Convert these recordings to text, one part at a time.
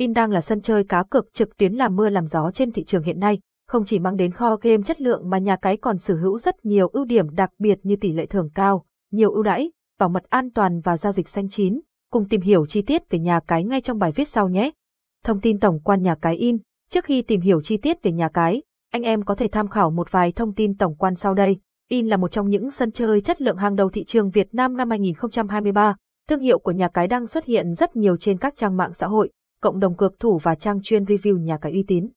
In đang là sân chơi cá cược trực tuyến làm mưa làm gió trên thị trường hiện nay, không chỉ mang đến kho game chất lượng mà nhà cái còn sở hữu rất nhiều ưu điểm đặc biệt như tỷ lệ thưởng cao, nhiều ưu đãi, bảo mật an toàn và giao dịch xanh chín. Cùng tìm hiểu chi tiết về nhà cái ngay trong bài viết sau nhé. Thông tin tổng quan nhà cái in. Trước khi tìm hiểu chi tiết về nhà cái, anh em có thể tham khảo một vài thông tin tổng quan sau đây. In là một trong những sân chơi chất lượng hàng đầu thị trường Việt Nam năm 2023. Thương hiệu của nhà cái đang xuất hiện rất nhiều trên các trang mạng xã hội, cộng đồng cược thủ và trang chuyên review nhà cái uy tín.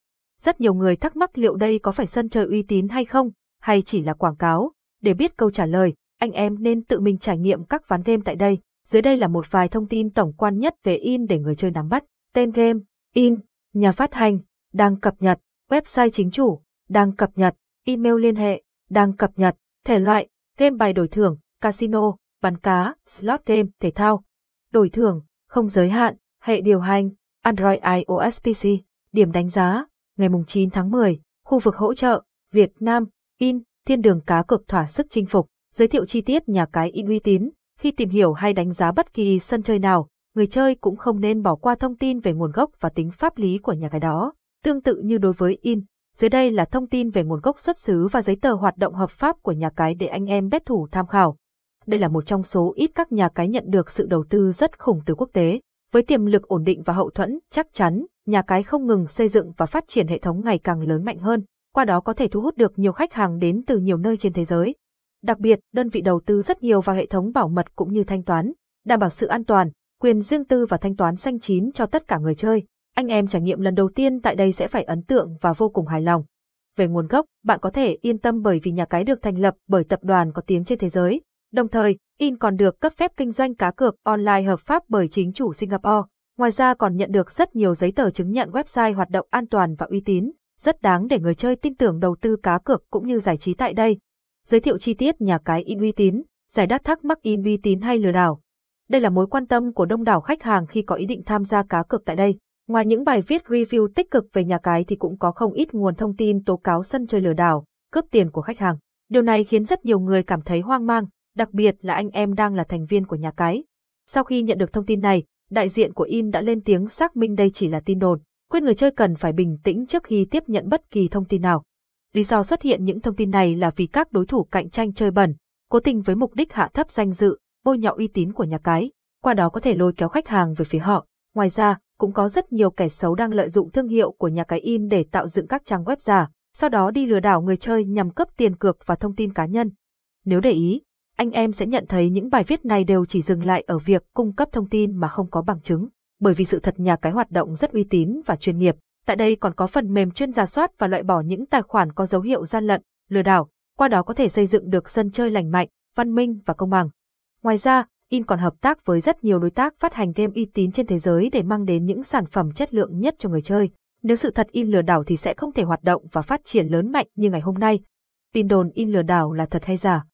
Rất nhiều người thắc mắc liệu đây có phải sân chơi uy tín hay không, hay chỉ là quảng cáo. Để biết câu trả lời, anh em nên tự mình trải nghiệm các ván game tại đây. Dưới đây là một vài thông tin tổng quan nhất về in để người chơi nắm bắt. Tên game, in, nhà phát hành, đang cập nhật, website chính chủ, đang cập nhật, email liên hệ, đang cập nhật, thể loại, game bài đổi thưởng, casino, bắn cá, slot game, thể thao. Đổi thưởng, không giới hạn, hệ điều hành, Android iOS PC, điểm đánh giá, ngày 9 tháng 10, khu vực hỗ trợ, Việt Nam, in, thiên đường cá cược thỏa sức chinh phục, giới thiệu chi tiết nhà cái in uy tín, khi tìm hiểu hay đánh giá bất kỳ sân chơi nào, người chơi cũng không nên bỏ qua thông tin về nguồn gốc và tính pháp lý của nhà cái đó. Tương tự như đối với in, dưới đây là thông tin về nguồn gốc xuất xứ và giấy tờ hoạt động hợp pháp của nhà cái để anh em bet thủ tham khảo. Đây là một trong số ít các nhà cái nhận được sự đầu tư rất khủng từ quốc tế. Với tiềm lực ổn định và hậu thuẫn chắc chắn, nhà cái không ngừng xây dựng và phát triển hệ thống ngày càng lớn mạnh hơn, qua đó có thể thu hút được nhiều khách hàng đến từ nhiều nơi trên thế giới. Đặc biệt, đơn vị đầu tư rất nhiều vào hệ thống bảo mật cũng như thanh toán, đảm bảo sự an toàn, quyền riêng tư và thanh toán xanh chín cho tất cả người chơi. Anh em trải nghiệm lần đầu tiên tại đây sẽ phải ấn tượng và vô cùng hài lòng. Về nguồn gốc, bạn có thể yên tâm bởi vì nhà cái được thành lập bởi tập đoàn có tiếng trên thế giới. Đồng thời, In còn được cấp phép kinh doanh cá cược online hợp pháp bởi chính chủ Singapore. Ngoài ra còn nhận được rất nhiều giấy tờ chứng nhận website hoạt động an toàn và uy tín, rất đáng để người chơi tin tưởng đầu tư cá cược cũng như giải trí tại đây. Giới thiệu chi tiết nhà cái in uy tín, giải đáp thắc mắc in uy tín hay lừa đảo. Đây là mối quan tâm của đông đảo khách hàng khi có ý định tham gia cá cược tại đây. Ngoài những bài viết review tích cực về nhà cái thì cũng có không ít nguồn thông tin tố cáo sân chơi lừa đảo, cướp tiền của khách hàng. Điều này khiến rất nhiều người cảm thấy hoang mang, đặc biệt là anh em đang là thành viên của nhà cái. Sau khi nhận được thông tin này, đại diện của In đã lên tiếng xác minh đây chỉ là tin đồn, khuyên người chơi cần phải bình tĩnh trước khi tiếp nhận bất kỳ thông tin nào. Lý do xuất hiện những thông tin này là vì các đối thủ cạnh tranh chơi bẩn, cố tình với mục đích hạ thấp danh dự, bôi nhọ uy tín của nhà cái, qua đó có thể lôi kéo khách hàng về phía họ. Ngoài ra, cũng có rất nhiều kẻ xấu đang lợi dụng thương hiệu của nhà cái in để tạo dựng các trang web giả, sau đó đi lừa đảo người chơi nhằm cấp tiền cược và thông tin cá nhân. Nếu để ý, anh em sẽ nhận thấy những bài viết này đều chỉ dừng lại ở việc cung cấp thông tin mà không có bằng chứng, bởi vì sự thật nhà cái hoạt động rất uy tín và chuyên nghiệp. Tại đây còn có phần mềm chuyên giả soát và loại bỏ những tài khoản có dấu hiệu gian lận, lừa đảo, qua đó có thể xây dựng được sân chơi lành mạnh, văn minh và công bằng. Ngoài ra, In còn hợp tác với rất nhiều đối tác phát hành game uy tín trên thế giới để mang đến những sản phẩm chất lượng nhất cho người chơi. Nếu sự thật In lừa đảo thì sẽ không thể hoạt động và phát triển lớn mạnh như ngày hôm nay. Tin đồn In lừa đảo là thật hay giả?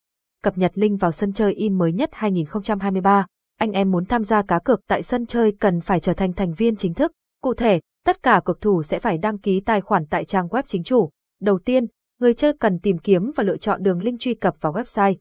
Cập nhật link vào sân chơi In mới nhất 2023. Anh em muốn tham gia cá cược tại sân chơi cần phải trở thành thành viên chính thức. Cụ thể, tất cả cược thủ sẽ phải đăng ký tài khoản tại trang web chính chủ. Đầu tiên, người chơi cần tìm kiếm và lựa chọn đường link truy cập vào website.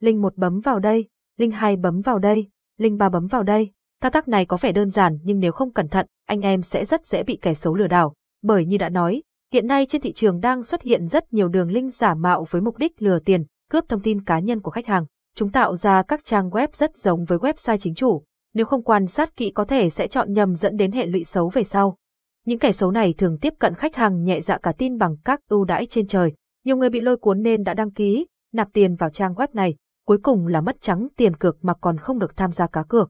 Link 1 bấm vào đây, link 2 bấm vào đây, link 3 bấm vào đây. Thao tác này có vẻ đơn giản nhưng nếu không cẩn thận, anh em sẽ rất dễ bị kẻ xấu lừa đảo. Bởi như đã nói, hiện nay trên thị trường đang xuất hiện rất nhiều đường link giả mạo với mục đích lừa tiền, cướp thông tin cá nhân của khách hàng. Chúng tạo ra các trang web rất giống với website chính chủ. Nếu không quan sát kỹ có thể sẽ chọn nhầm dẫn đến hệ lụy xấu về sau. Những kẻ xấu này thường tiếp cận khách hàng nhẹ dạ cả tin bằng các ưu đãi trên trời. Nhiều người bị lôi cuốn nên đã đăng ký, nạp tiền vào trang web này, cuối cùng là mất trắng tiền cược mà còn không được tham gia cá cược.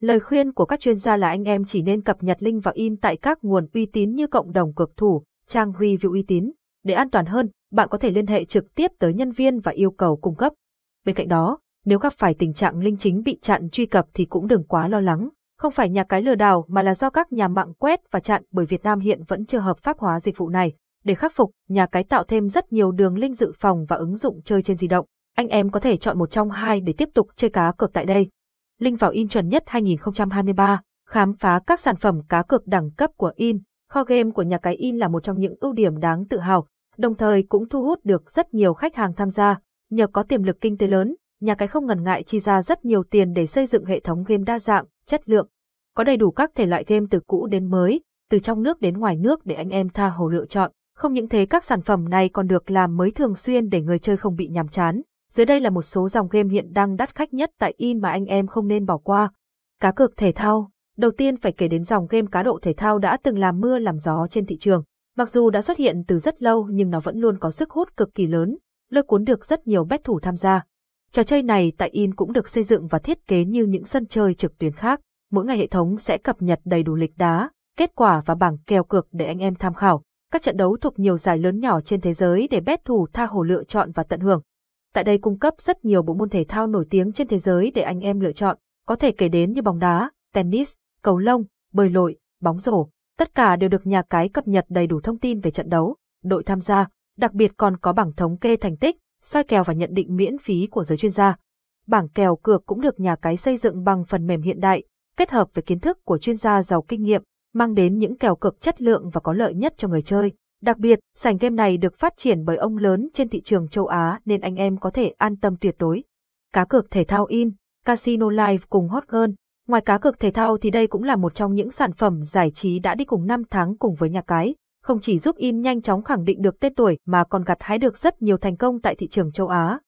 Lời khuyên của các chuyên gia là anh em chỉ nên cập nhật link vào in tại các nguồn uy tín như cộng đồng cược thủ, trang review uy tín. Để an toàn hơn, bạn có thể liên hệ trực tiếp tới nhân viên và yêu cầu cung cấp. Bên cạnh đó, nếu gặp phải tình trạng link chính bị chặn truy cập thì cũng đừng quá lo lắng. Không phải nhà cái lừa đảo mà là do các nhà mạng quét và chặn bởi Việt Nam hiện vẫn chưa hợp pháp hóa dịch vụ này. Để khắc phục, nhà cái tạo thêm rất nhiều đường link dự phòng và ứng dụng chơi trên di động. Anh em có thể chọn một trong hai để tiếp tục chơi cá cược tại đây. Link vào in chuẩn nhất 2023, khám phá các sản phẩm cá cược đẳng cấp của in. Kho game của nhà cái in là một trong những ưu điểm đáng tự hào, đồng thời cũng thu hút được rất nhiều khách hàng tham gia. Nhờ có tiềm lực kinh tế lớn, nhà cái không ngần ngại chi ra rất nhiều tiền để xây dựng hệ thống game đa dạng, chất lượng. Có đầy đủ các thể loại game từ cũ đến mới, từ trong nước đến ngoài nước để anh em tha hồ lựa chọn. Không những thế các sản phẩm này còn được làm mới thường xuyên để người chơi không bị nhàm chán. Dưới đây là một số dòng game hiện đang đắt khách nhất tại in mà anh em không nên bỏ qua. Cá cược thể thao Đầu tiên phải kể đến dòng game cá độ thể thao đã từng làm mưa làm gió trên thị trường. Mặc dù đã xuất hiện từ rất lâu nhưng nó vẫn luôn có sức hút cực kỳ lớn, lôi cuốn được rất nhiều bet thủ tham gia. Trò chơi này tại In cũng được xây dựng và thiết kế như những sân chơi trực tuyến khác. Mỗi ngày hệ thống sẽ cập nhật đầy đủ lịch đá, kết quả và bảng kèo cược để anh em tham khảo. Các trận đấu thuộc nhiều giải lớn nhỏ trên thế giới để bet thủ tha hồ lựa chọn và tận hưởng. Tại đây cung cấp rất nhiều bộ môn thể thao nổi tiếng trên thế giới để anh em lựa chọn, có thể kể đến như bóng đá, tennis, cầu lông, bơi lội, bóng rổ. Tất cả đều được nhà cái cập nhật đầy đủ thông tin về trận đấu, đội tham gia, đặc biệt còn có bảng thống kê thành tích, soi kèo và nhận định miễn phí của giới chuyên gia. Bảng kèo cược cũng được nhà cái xây dựng bằng phần mềm hiện đại, kết hợp với kiến thức của chuyên gia giàu kinh nghiệm, mang đến những kèo cược chất lượng và có lợi nhất cho người chơi. Đặc biệt, sảnh game này được phát triển bởi ông lớn trên thị trường châu Á nên anh em có thể an tâm tuyệt đối. Cá cược thể thao in, Casino Live cùng Hot Girl. Ngoài cá cược thể thao thì đây cũng là một trong những sản phẩm giải trí đã đi cùng năm tháng cùng với nhà cái, không chỉ giúp in nhanh chóng khẳng định được tên tuổi mà còn gặt hái được rất nhiều thành công tại thị trường châu Á.